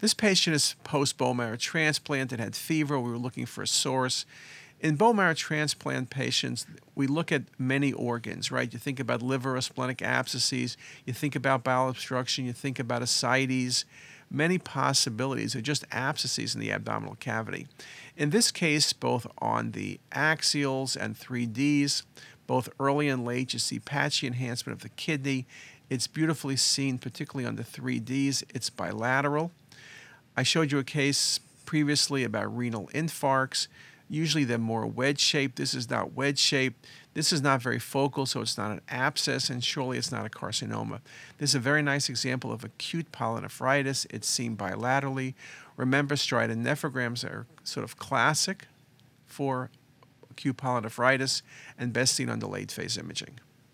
This patient is post bone marrow transplant and had fever. We were looking for a source. In bone marrow transplant patients, we look at many organs, right? You think about liver or splenic abscesses, you think about bowel obstruction, you think about ascites, many possibilities are just abscesses in the abdominal cavity. In this case, both on the axials and 3Ds, both early and late, you see patchy enhancement of the kidney. It's beautifully seen, particularly on the 3Ds. It's bilateral. I showed you a case previously about renal infarcts. Usually they're more wedge shaped. This is not wedge shaped. This is not very focal, so it's not an abscess, and surely it's not a carcinoma. This is a very nice example of acute pyelonephritis. It's seen bilaterally. Remember, striated nephrograms are sort of classic for acute pyelonephritis and best seen on delayed phase imaging.